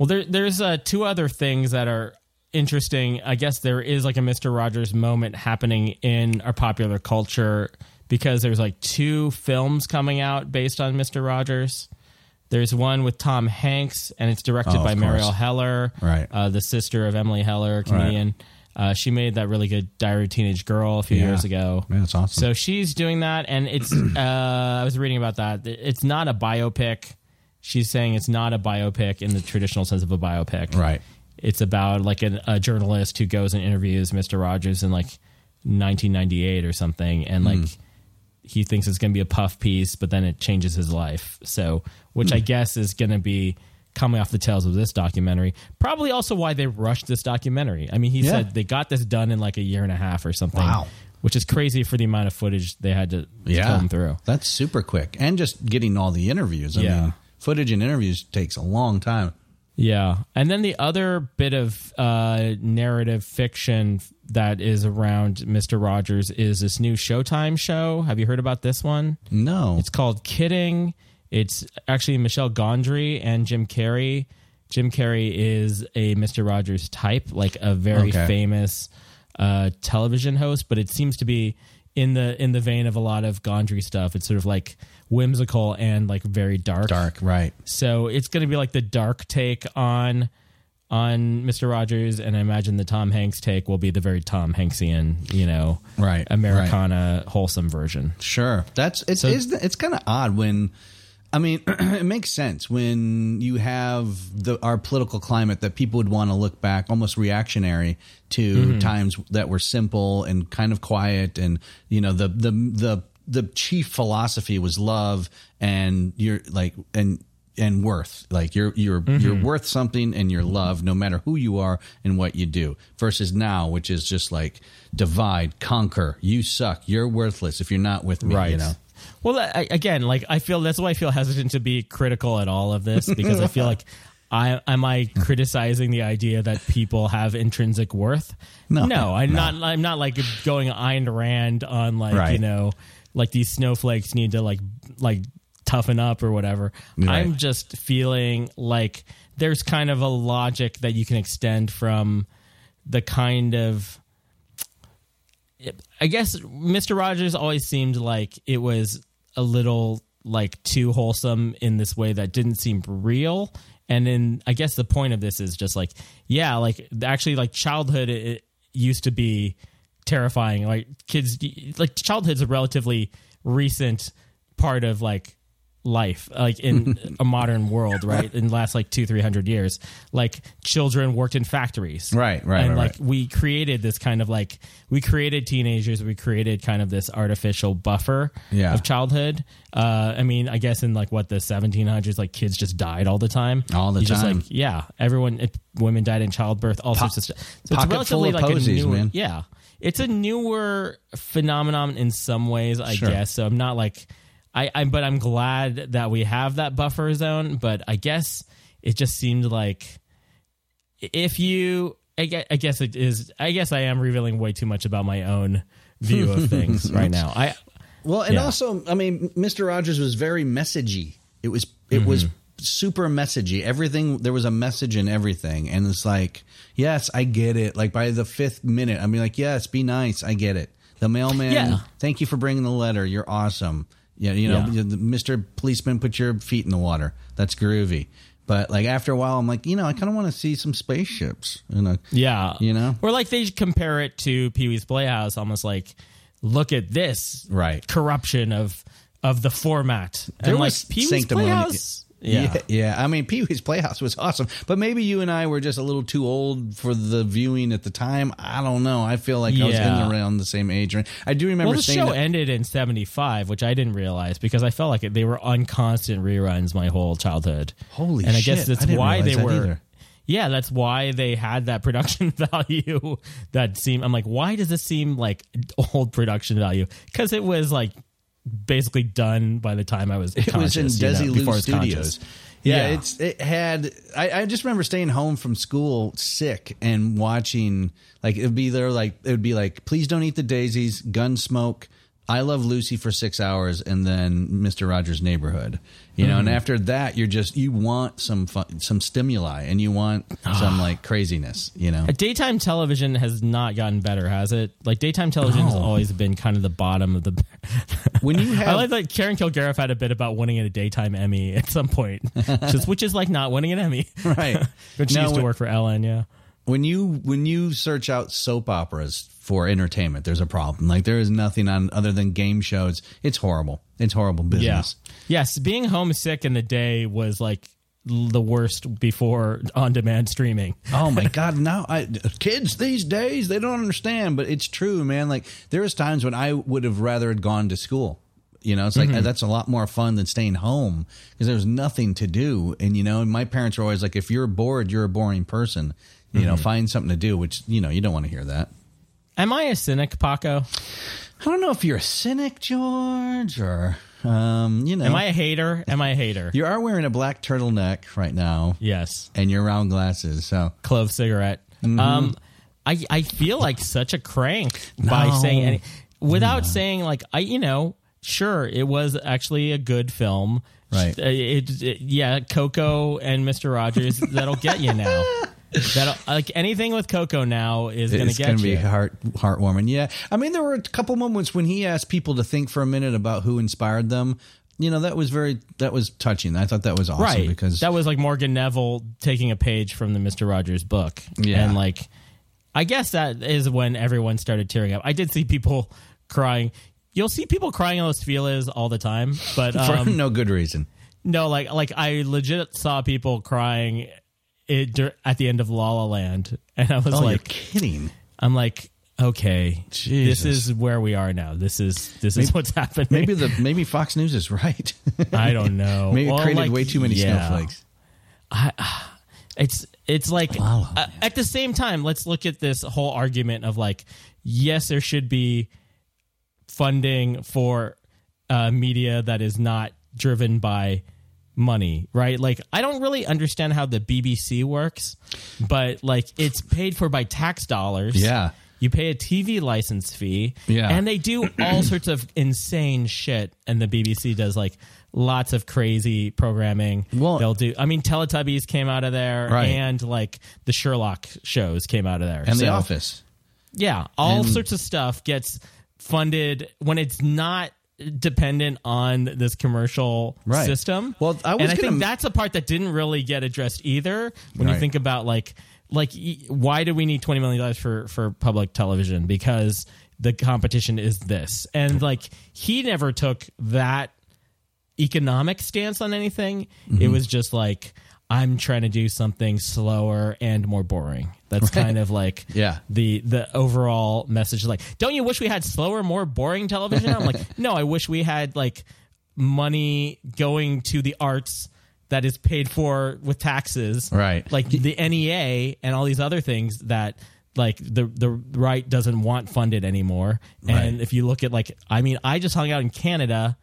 Well, there, there's uh, two other things that are interesting. I guess there is like a Mister Rogers moment happening in our popular culture because there's like two films coming out based on Mister Rogers. There's one with Tom Hanks, and it's directed Oh, by Marielle. Heller, Right. uh, the sister of Emily Heller, comedian. Uh, she made that really good Diary of a Teenage Girl a few Yeah. years ago. Yeah, that's awesome. So she's doing that, and it's. uh, I was reading about that. It's not a biopic. She's saying it's not a biopic in the traditional sense of a biopic. Right. It's about like an, a journalist who goes and interviews Mister Rogers in like 1998 or something, and like hmm. he thinks it's going to be a puff piece, but then it changes his life. So, which hmm. I guess is going to be coming off the tails of this documentary. Probably also why they rushed this documentary. I mean, he Yeah. said they got this done in like a year and a half or something. Wow. Which is crazy for the amount of footage they had to comb through. That's super quick. And just getting all the interviews. I Yeah. mean, footage and interviews takes a long time. Yeah. And then the other bit of uh, narrative fiction that is around Mr. Rogers is this new Showtime show. Have you heard about this one? No. It's called Kidding. It's actually Michel Gondry and Jim Carrey. Jim Carrey is a Mr. Rogers type, like a very Okay. famous uh, television host, but it seems to be in the in the vein of a lot of Gondry stuff. It's sort of like whimsical and like very dark. Dark, right. So it's going to be like the dark take on on Mr. Rogers, and I imagine the Tom Hanks take will be the very Tom Hanksian, you know, Right, Americana wholesome version. Sure. That's it's So- is it's kind of odd when I mean it makes sense when you have the our political climate that people would want to look back almost reactionary to Mm-hmm. times that were simple and kind of quiet and you know the the the the chief philosophy was love and you're like and and worth. Like you're you're Mm-hmm. you're worth something and you're loved no matter who you are and what you do. Versus now which is just like divide conquer. You suck. You're worthless if you're not with me you know Well, I, again, like I feel that's why I feel hesitant to be critical at all of this because I feel like I am I criticizing the idea that people have intrinsic worth. No, no, I'm no. not. I'm not like going Ayn Rand on like you know like these snowflakes need to like like toughen up or whatever. Right. I'm just feeling like there's kind of a logic that you can extend from the kind of I guess Mr. Rogers always seemed like it was a little like too wholesome in this way that didn't seem real. And then I guess the point of this is just like, yeah, like actually, like childhood it, used to be terrifying. Like kids, like childhood's a relatively recent part of like life like in a modern world right in the last like two three hundred years like children worked in factories Right, right, and right, like right. we created this kind of like we created teenagers we created kind of this artificial buffer Yeah. of childhood uh i mean i guess in like what the 1700s like kids just died all the time All the You just time. like yeah everyone it, women died in childbirth all sorts of stuff so full of like posies, a newer, man. yeah it's a newer phenomenon in some ways i Sure. guess so i'm not like I, I but i'm glad that we have that buffer zone but i guess it just seemed like if you I guess, I guess it is i guess i am revealing way too much about my own view of things right now i Well, and Yeah. also, I mean, Mr. Rogers was very messagey. It was it mm-hmm. was super messagey. Everything there was a message in everything, and it's like, yes, I get it. Like by the fifth minute, I mean, like, yes, be nice, I get it. The mailman, Yeah. thank you for bringing the letter. You're awesome. Yeah, you know, Yeah. Mr. Policeman, put your feet in the water. That's groovy. But like after a while, I'm like, you know, I kind of want to see some spaceships. You know, yeah You know? or like they compare it to pee-wee's playhouse almost like look at this Right. corruption of of the format There and like was pee-wee's sanctimony- playhouse Yeah. yeah. yeah, I mean, Pee Wee's Playhouse was awesome, but maybe you and I were just a little too old for the viewing at the time. I don't know. I feel like I was Yeah. in around the same age. range. I do remember Well, the saying show that, ended in '75, which I didn't realize because I felt like it, they were on constant reruns my whole childhood. Holy and I shit, guess that's I didn't why they that were. either. Yeah, that's why they had that production value that seemed. I'm like, why does this seem like old production value? Because it was like basically done by the time I was. it was in conscious, you know, Desilu Studios. Yeah, Yeah. it's it had. I, I just remember staying home from school sick and watching like it would be there like it would be like please don't eat the daisies, Gunsmoke, I Love Lucy for six hours, and then Mister Rogers' Neighborhood. You know, and Mm-hmm. after that, you're just you want some fun, some stimuli, and you want some like craziness. You know, Daytime television has not gotten better, has it? Like daytime television has always been kind of the bottom of the. when you have I like that Karen Kilgariff had a bit about winning a daytime Emmy at some point, which is, which is like not winning an Emmy. right but she used to when- work for Ellen, yeah. When you when you search out soap operas for entertainment, there's a problem. Like there is nothing on other than game shows. It's horrible. It's horrible business. Yes, being homesick in the day was like the worst before on-demand streaming. Oh my god! Now I, kids these days they don't understand, but it's true, man. Like there was times when I would have rather had gone to school You know, it's like mm-hmm. that's a lot more fun than staying home because there's nothing to do. And you know, my parents were always like, if you're bored, you're a boring person. You know, find something to do. Which you know, you don't want to hear that. Am I a cynic, Paco? I don't know if you're a cynic, George, or um, you know, Am I a hater? Am I a hater? you are wearing a black turtleneck right now, yes. and your round glasses. So Clove cigarette. Um, I I feel like such a crank by saying any without saying like I you know sure it was actually a good film. Right. Uh, It, it- yeah, Koko and Mister Rogers that'll get you now. That like anything with Koko now is going to it's get going to you. be heart heartwarming. Yeah, I mean, there were a couple moments when he asked people to think for a minute about who inspired them. You know, that was very that was touching. I thought that was awesome right because that was like Morgan Neville taking a page from the Mister Rogers book. Yeah. and like I guess that is when everyone started tearing up. I did see people crying. You'll see people crying on Los Feliz all the time, but for um, no good reason. no, like like I legit saw people crying it, at the end of La La Land, and I was Oh, like, kidding. I'm like, okay, Jesus. this is where we are now. This is this is what's happening. Maybe the maybe Fox News is right. I don't know. maybe it created like, way too many yeah. snowflakes. it's it's like uh, at the same time let's look at this whole argument of like yes there should be funding for uh, media that is not driven by money right like i don't really understand how the bbc works but like it's paid for by tax dollars Yeah. you pay a tv license fee Yeah. and they do all sorts of insane shit and the bbc does like lots of crazy programming Well- they'll do i mean teletubbies came out of there Right. and like the sherlock shows came out of there And The Office. yeah all And- sorts of stuff gets funded when it's not dependent on this commercial Right. system Well, I was and i think that's a part that didn't really get addressed either when you think about like like why do we need 20 million dollars for for public television because the competition is this and like he never took that economic stance on anything. It Mm-hmm. was just like I'm trying to do something slower and more boring. That's kind of like Yeah. the the overall message. Like, don't you wish we had slower, more boring television? I'm like, no, I wish we had like money going to the arts that is paid for with taxes, Right. Like the NEA and all these other things that like the the right doesn't want funded anymore. And Right. if you look at like, I mean, I just hung out in Canada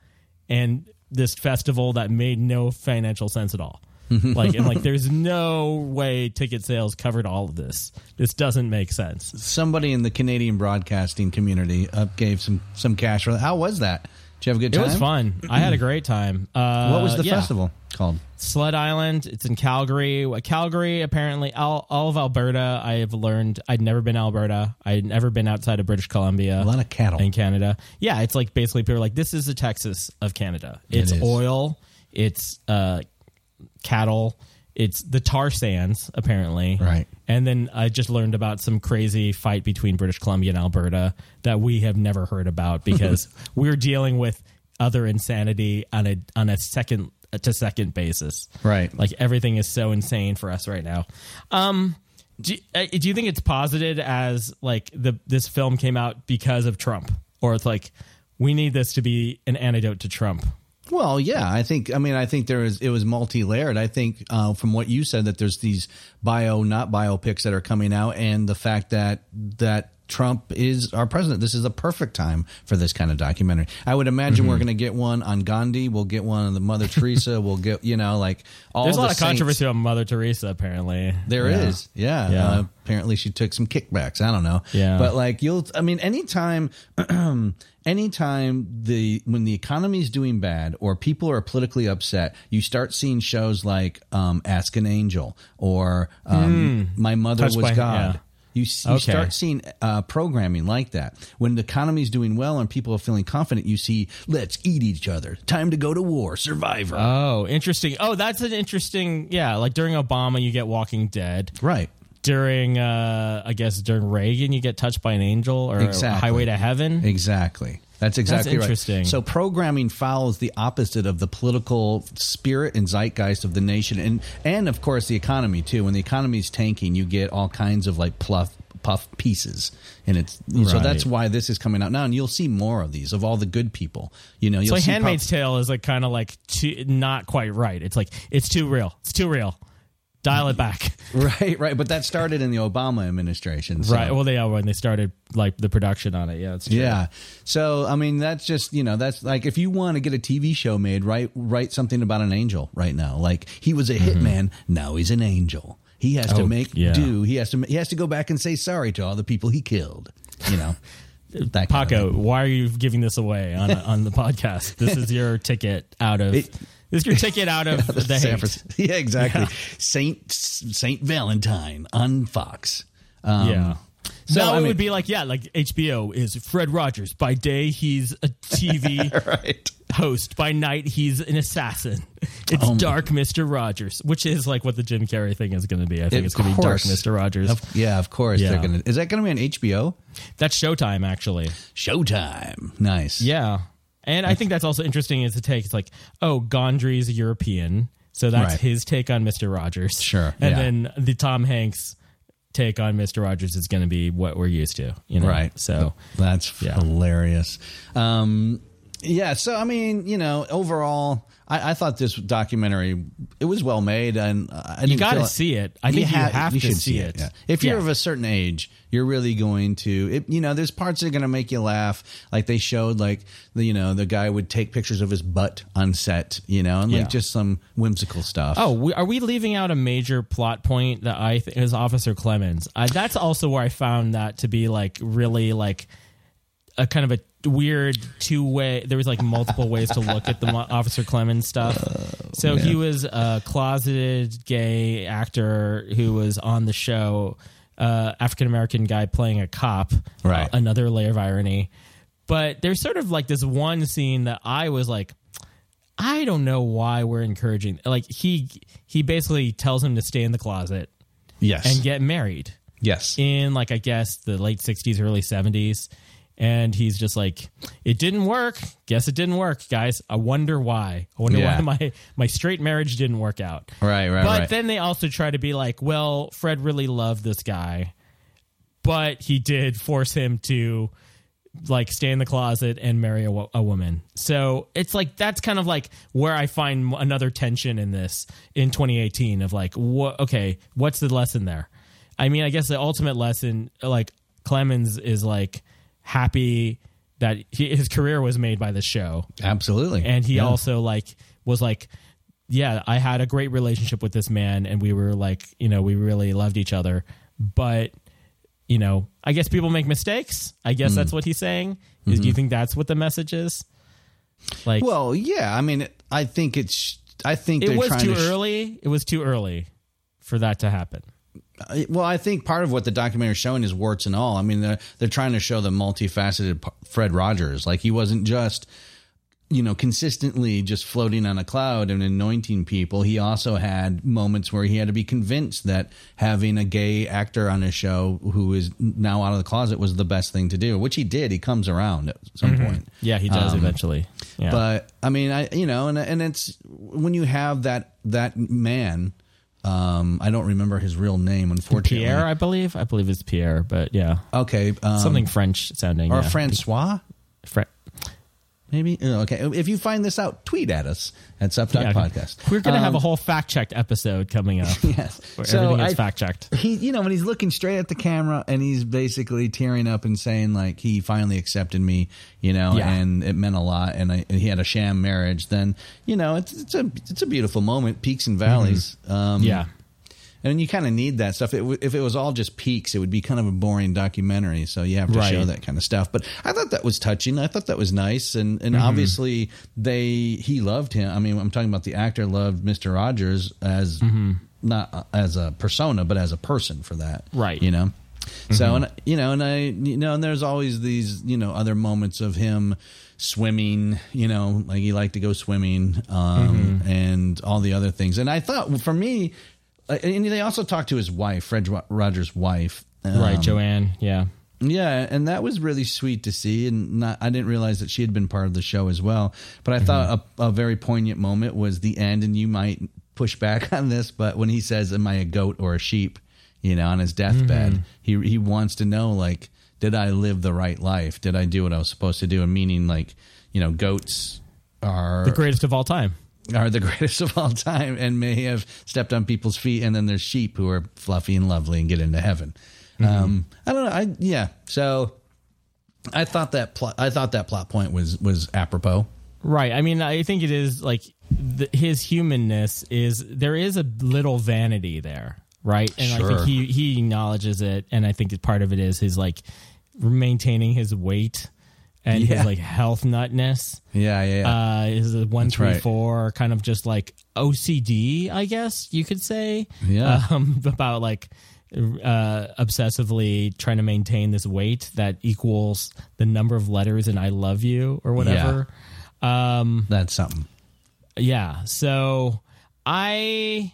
and this festival that made no financial sense at all. like and like there's no way ticket sales covered all of this. This doesn't make sense. Somebody in the Canadian broadcasting community uh, gave some some cash for that. How was that? Did you have a good time? It was fun. I had a great time. Uh, What was the yeah. festival called? Sled Island. It's in Calgary. Calgary, apparently, all, all of Alberta. I have learned. I'd never been to Alberta. I'd never been outside of British Columbia. A lot of cattle. in Canada. Yeah, it's like basically people are like, this is the Texas of Canada. It's is. oil. It's uh, cattle. It's the tar sands, apparently. Right. And then I just learned about some crazy fight between British Columbia and Alberta that we have never heard about because we're dealing with other insanity on a on a second to second basis. Right. Like everything is so insane for us right now. Um do, uh, do you think it's posited as like the this film came out because of Trump or it's like we need this to be an antidote to Trump? Well, yeah, I think. I mean, I think there is. It was multi layered. I think uh, from what you said that there's these bio, not biopics that are coming out, and the fact that that Trump is our president. This is a perfect time for this kind of documentary. I would imagine Mm-hmm. we're going to get one on Gandhi. We'll get one on the Mother Teresa. We'll get you know like all. There's a the lot of saints. controversy on Mother Teresa apparently. There is, Yeah. yeah. Yeah. Uh, apparently, she took some kickbacks. I don't know. Yeah. But like you'll, I mean, anytime, anytime the when the economy is doing bad or people are politically upset, you start seeing shows like um, Ask an Angel or um, My Mother. Touched Was by- God. yeah. You, you Okay. start seeing uh, programming like that. When the economy is doing well and people are feeling confident, you see, let's eat each other. Time to go to war. Survivor. Oh, interesting. Oh, that's an interesting. Yeah, like during Obama, you get Walking Dead. right. During, uh, I guess, during Reagan, you get touched by an angel or Exactly. Highway to Heaven. Exactly. That's exactly interesting. right. So programming follows the opposite of the political spirit and zeitgeist of the nation, and and of course the economy too. When the economy is tanking, you get all kinds of like pluff, puff pieces, and it's so that's why this is coming out now, and you'll see more of these of all the good people. You know, So you'll like see Handmaid's Tale is like kind of like too, not quite right. It's like it's too real. It's too real. Dial it back. right, right, but that started in the Obama administration, so- Right. Well, they are when they started like the production on it. Yeah, it's true. Yeah. So I mean, that's just you know, that's like if you want to get a TV show made, write write something about an angel right now. Like he was a hitman, now he's an angel. He has to Mm-hmm. Oh, make yeah. do. He has to he has to go back and say sorry to all the people he killed. You know, that kind of Paco, why are you giving this away on on the podcast? This is your ticket out of. It- this is your ticket out of the San hate. Francisco. Yeah, exactly. Saint Saint Valentine on Fox. Um, yeah. so, now I it would be like, yeah, like HBO is Fred Rogers. By day, he's a TV Right. host. By night, he's an assassin. It's Oh Dark Mister Rogers, which is like what the Jim Carrey thing is going to be. I think Of it's going to be Dark. Mister Rogers. Of- yeah, of course Yeah. gonna. Is that gonna be on HBO? That's Showtime, actually. Showtime. Nice. Yeah. And I think that's also interesting is the take. It's like, oh, Gondry's European. So that's Right. his take on Mr. Rogers. Sure, And yeah. then the Tom Hanks take on Mr. Rogers is going to be what we're used to. You know? Right. So That's Yeah. hilarious. Um, yeah. So I mean, you know, overall, I, I thought this documentary it was well made, and I you got to feel- see it. I think you, ha- have to should see it. yeah. If you're Yeah. of a certain age, you're really going to. It, you know, there's parts that are going to make you laugh. Like they showed, like the you know the guy would take pictures of his butt on set. You know, and like Yeah. just some whimsical stuff. Oh, we, are we leaving out a major plot point that I think is Officer Clemmons? I, that's also where I found that to be like really like a kind of a weird two way. There was like multiple ways to look at the Mo- Officer Clemmons stuff. so he was a closeted gay actor who was on the show, uh, African American guy playing a cop. Right. Uh, another layer of irony. But there's sort of like this one scene that I was like, I don't know why we're encouraging. Like he he basically tells him to stay in the closet yes, and get married yes. in like I guess the late sixties, early seventies. And he's just like, it didn't work. Guess it didn't work, guys. I wonder why. I wonder Yeah. why my my straight marriage didn't work out. Right, right, But right. then they also try to be like, well, Fred really loved this guy, but he did force him to like stay in the closet and marry a, wo- a woman. So it's like that's kind of like where I find another tension in this in 2018 of like, what? Okay, what's the lesson there? I mean, I guess the ultimate lesson, like Clemmons, is like happy that he, his career was made by the show Absolutely. and he Yeah. also like was like yeah i had a great relationship with this man and we were like you know we really loved each other but you know i guess people make mistakes i guess Mm. that's what he's saying Is- do you think that's what the message is like Mm-hmm. Well, yeah. I mean, I think it's. I think it was too to sh- early it was too early for that to happen Well, I think part of what the documentary is showing is warts and all. I mean, they're they're trying to show the multifaceted Fred Rogers. Like he wasn't just you know consistently just floating on a cloud and anointing people. He also had moments where he had to be convinced that having a gay actor on his show who is now out of the closet was the best thing to do, which he did. He comes around at some point. yeah he does Um, eventually yeah But I mean, I you know, and and it's when you have that that man. Um, I don't remember his real name, unfortunately. pierre i believe i believe it's pierre but yeah Okay, um, something french sounding or yeah. Francois, Fre- maybe. Uh, Okay, if you find this out, tweet at us at Sup yeah, Podcast. we're gonna have a Um, whole fact checked episode coming up Yes, where So everything is fact checked He, you know, when he's looking straight at the camera and he's basically tearing up and saying like he finally accepted me, you know, Yeah. and it meant a lot, and, I, and he had a sham marriage. Then you know, it's it's a it's a beautiful moment, peaks and valleys. Um, Mm-hmm. yeah and you kind of need that stuff. It, w- if it was all just peaks, it would be kind of a boring documentary. So you have to Right. show that kind of stuff. But I thought that was touching. I thought that was nice, and Mm-hmm. and obviously they he loved him. I mean, I'm talking about the actor loved Mister Rogers as not uh, as a persona, but as a person for that, Mm-hmm. Right. You know. So and you know, and I you know, and there's always these you know other moments of him swimming. You know, like he liked to go swimming, um, Mm-hmm. and all the other things. And I thought for me, Uh, and they also talked to his wife, Fred Rogers' wife, right um, joanne yeah yeah, and that was really sweet to see. And not, I didn't realize that she had been part of the show as well. But I thought mm-hmm. a, a very poignant moment was the end, and you might push back on this, but when he says, "Am I a goat or a sheep?" you know, on his deathbed. Mm-hmm. He he wants to know like, did I live the right life? Did I do what I was supposed to do? And meaning like, you know, goats are The greatest of all time. Are the greatest of all time and may have stepped on people's feet and then there's sheep who are fluffy and lovely and get into heaven. Um i don't know. I yeah. So i thought that plot i thought that plot point was was apropos. Right. I mean, I think it is like the, his humanness is there is a little vanity there, right? And I think he he acknowledges it, and I think part of it is his like maintaining his weight and Yeah. his like health nutness. yeah yeah, yeah. Uh, is a one three right. four kind of just like OCD, I guess you could say. Yeah. Um, about like uh, obsessively trying to maintain this weight that equals the number of letters in "I love you" or whatever. Um, that's something yeah. So I,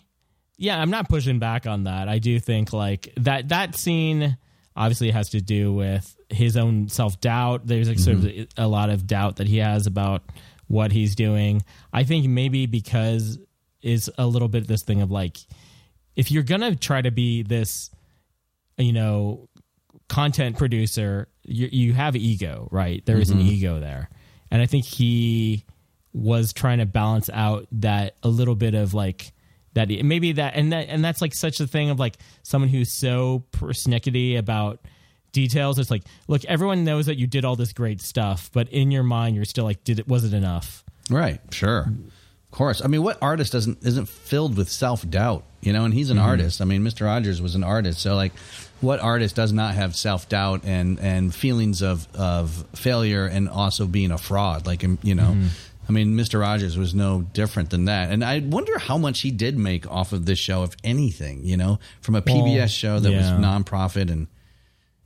yeah, I'm not pushing back on that. I do think like that that scene obviously it has to do with his own self doubt. There's like sort of mm-hmm. a lot of doubt that he has about what he's doing. I think maybe because is a little bit this thing of like if you're gonna try to be this, you know, content producer, you, you have ego, right? There is an mm-hmm. ego there. And I think he was trying to balance out that a little bit of like that maybe that and that and that's like such a thing of like someone who's so persnickety about details. It's like look everyone knows that you did all this great stuff but in your mind you're still like did it was it enough? Right. Sure. Of course. I mean what artist doesn't isn't filled with self-doubt you know? And he's an mm-hmm. artist. I mean mr rogers was an artist. So like what artist does not have self-doubt and and feelings of of failure and also being a fraud? Like you know mm-hmm. I mean, Mr. Rogers was no different than that. And I wonder how much he did make off of this show, if anything, you know, from a PBS Well, show that yeah. was nonprofit. And,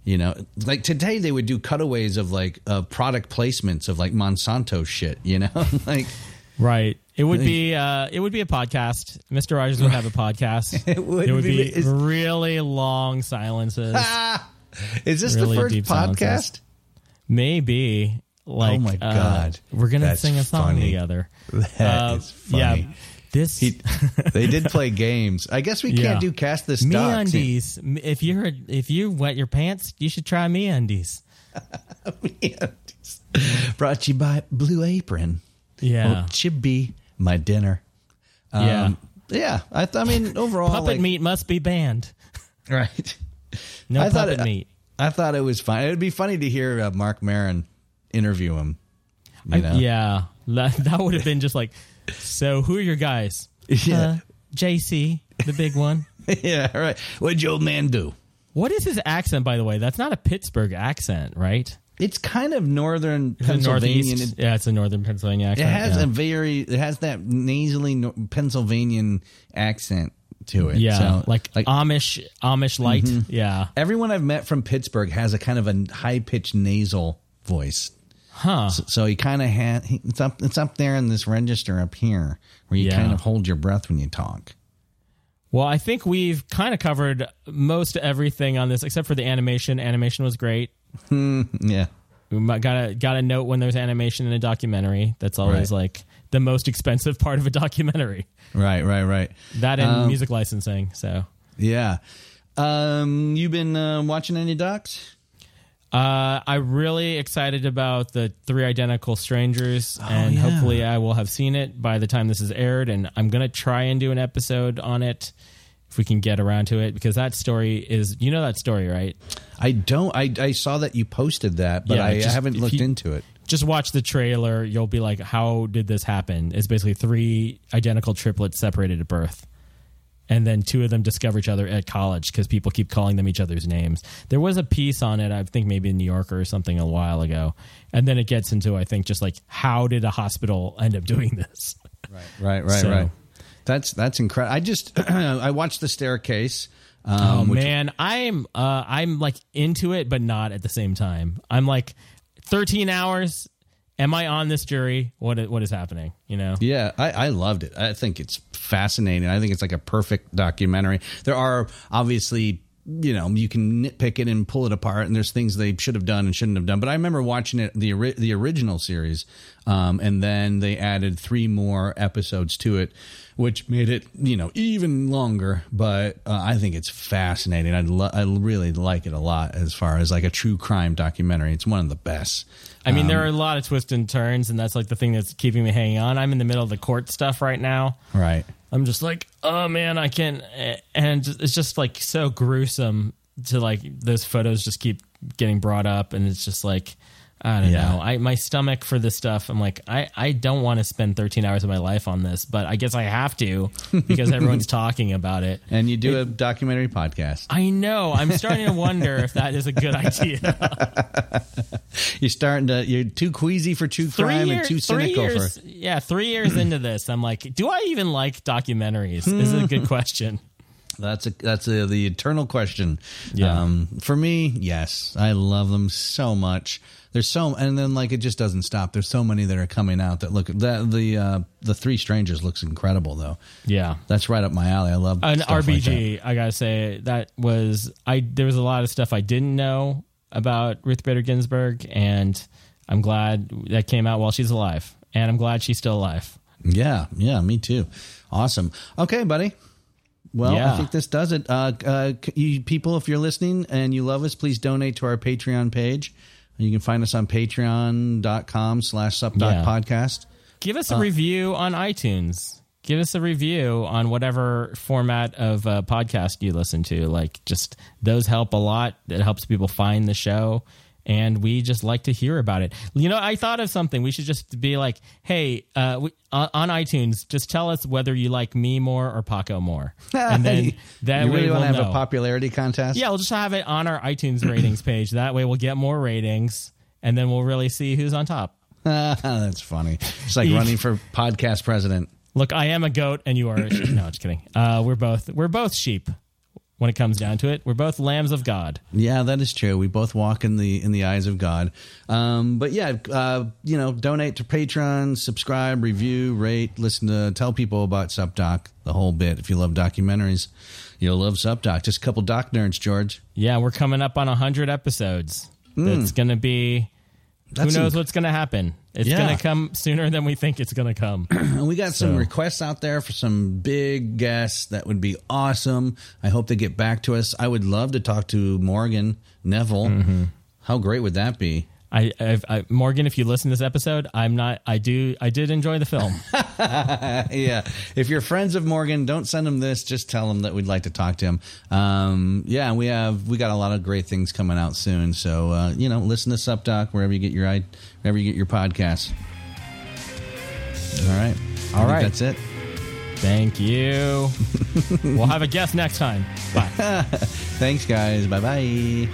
you know, like today they would do cutaways of like uh, product placements of like Monsanto shit, you know? like, right it would be uh it would be a podcast mr rogers would have a podcast It would there would be- be really long silences is this Really the first podcast? silences. maybe like Oh my uh, God. we're gonna That's sing a song funny. together That Uh, is funny. yeah this He, they did play games. I guess we Yeah. can't do cast this MeUndies if you're if you wet your pants you should try MeUndies MeUndies. Brought to you by Blue Apron. yeah Oh, chibi, my dinner. yeah Um, yeah. I, th- I mean, overall, puppet like- meat must be banned Right. no I thought puppet it- meat I thought it was fine. It would be funny to hear uh, Marc Maron interview him. Know? yeah that, that would have been just like so who are your guys Yeah. Uh, jc the big one yeah. Right. What'd your old man do? What is his accent, by the way? That's not a Pittsburgh accent, right? It's kind of northern Pennsylvania. It, yeah, it's a northern Pennsylvania accent. it has yeah. a very, it has that nasally no- Pennsylvanian accent to it. yeah, So, like, Amish, Amish light. Mm-hmm. Yeah, everyone I've met from Pittsburgh has a kind of a high pitched nasal voice. Huh? So, so he kind of had he- it's up it's up there in this register up here where you Yeah. kind of hold your breath when you talk. Well, I think we've kind of covered most everything on this, except for the animation. Animation was great. Yeah. We gotta gotta note when there's animation in a documentary. That's always Right. like the most expensive part of a documentary. Right, right, right. That and Um, music licensing. So. Yeah. Um, you been uh, watching any docs? Uh, I'm really excited about the three identical strangers, and yeah. hopefully, I will have seen it by the time this is aired. And I'm gonna try and do an episode on it if we can get around to it, because that story is you know that story, right? I don't. I, I saw that you posted that, but Yeah, I just- haven't looked you- into it. Just watch the trailer. You'll be like, "How did this happen?" It's basically three identical triplets separated at birth. And then two of them discover each other at college because people keep calling them each other's names. There was a piece on it, I think maybe in New Yorker or something a while ago. And then it gets into, I think, just like how did a hospital end up doing this? Right, right, So- right. That's that's incredible. I just I watched the staircase. Um, Oh which- man, I'm uh, I'm like into it, but not at the same time. I'm like 13 hours. Am I on this jury? What what is happening? You know? Yeah, I, I loved it. I think it's fascinating. I think it's like a perfect documentary. There are obviously you know you can nitpick it and pull it apart and there's things they should have done and shouldn't have done but i remember watching it the the original series um, and then they added three more episodes to it which made it you know even longer but uh, i think it's fascinating I, lo- I really like it a lot as far as like a true crime documentary it's one of the best I mean, Um, there are a lot of twists and turns, and that's like the thing that's keeping me hanging on. I'm in the middle of the court stuff right now. right I'm just like, oh man, I can't. And it's just like so gruesome to like those photos just keep getting brought up, and it's just like, I don't Yeah. know. I my stomach for this stuff. I'm like, I I don't want to spend 13 hours of my life on this, but I guess I have to because everyone's talking about it. and you do a documentary podcast I know. I'm starting to wonder if that is a good idea. you're starting to you're too queasy for true three crime and too cynical years, for yeah, three years into this, I'm like, do I even like documentaries? is it a good question. That's a that's a, the eternal question. Yeah. Um, for me, yes, I love them so much. There's so and then like it just doesn't stop. There's so many that are coming out that look that the uh, the Three Strangers looks incredible though. Yeah. That's right up my alley. I love An stuff like. RBG, I gotta say that was I. There was a lot of stuff I didn't know about Ruth Bader Ginsburg, and I'm glad that came out while she's alive, and I'm glad she's still alive. Yeah, yeah, me too. Awesome. Okay, buddy. Well, Yeah. I think this does it. Uh, uh, you people, if you're listening and you love us, please donate to our Patreon page. You can find us on patreon.com slash Yeah. supdocpodcast. Give us Uh. a review on iTunes. Give us a review on whatever format of uh, podcast you listen to. Like, just those help a lot. It helps people find the show. And we just like to hear about it. You know, I thought of something. We should just be like, hey, uh, we, on, on iTunes, just tell us whether you like me more or Paco more. And then that you way really we'll want to have know. a popularity contest? Yeah, we'll just have it on our iTunes ratings page. That way we'll get more ratings. And then we'll really see who's on top. That's funny. It's like running for podcast president. Look, I am a goat, and you are. A sheep. No, just kidding. Uh, we're both we're both sheep. When it comes down to it, we're both lambs of God. Yeah, that is true. We both walk in the in the eyes of God. Um, but yeah, uh, you know, donate to Patreon, subscribe, review, rate, listen to, tell people about SupDoc, the whole bit. If you love documentaries, you'll love SupDoc. Just a couple doc nerds, George. Yeah, we're coming up on hundred episodes. That's going to be. That's who knows inc- what's going to happen? It's Yeah. going to come sooner than we think it's going to come. And we got some requests out there for some big guests that would be awesome. I hope they get back to us. I would love to talk to Morgan Neville. Mm-hmm. How great would that be? I, I, Morgan, if you listen to this episode, I'm not. I do. I did enjoy the film. yeah. If you're friends of Morgan, don't send him this. Just tell him that we'd like to talk to him. Um, yeah, we have we got a lot of great things coming out soon. So uh, you know, listen to SupDoc wherever you get your i- wherever you get your podcasts. All right. I think. That's it. Thank you. we'll have a guest next time. Bye. Thanks, guys. Bye bye.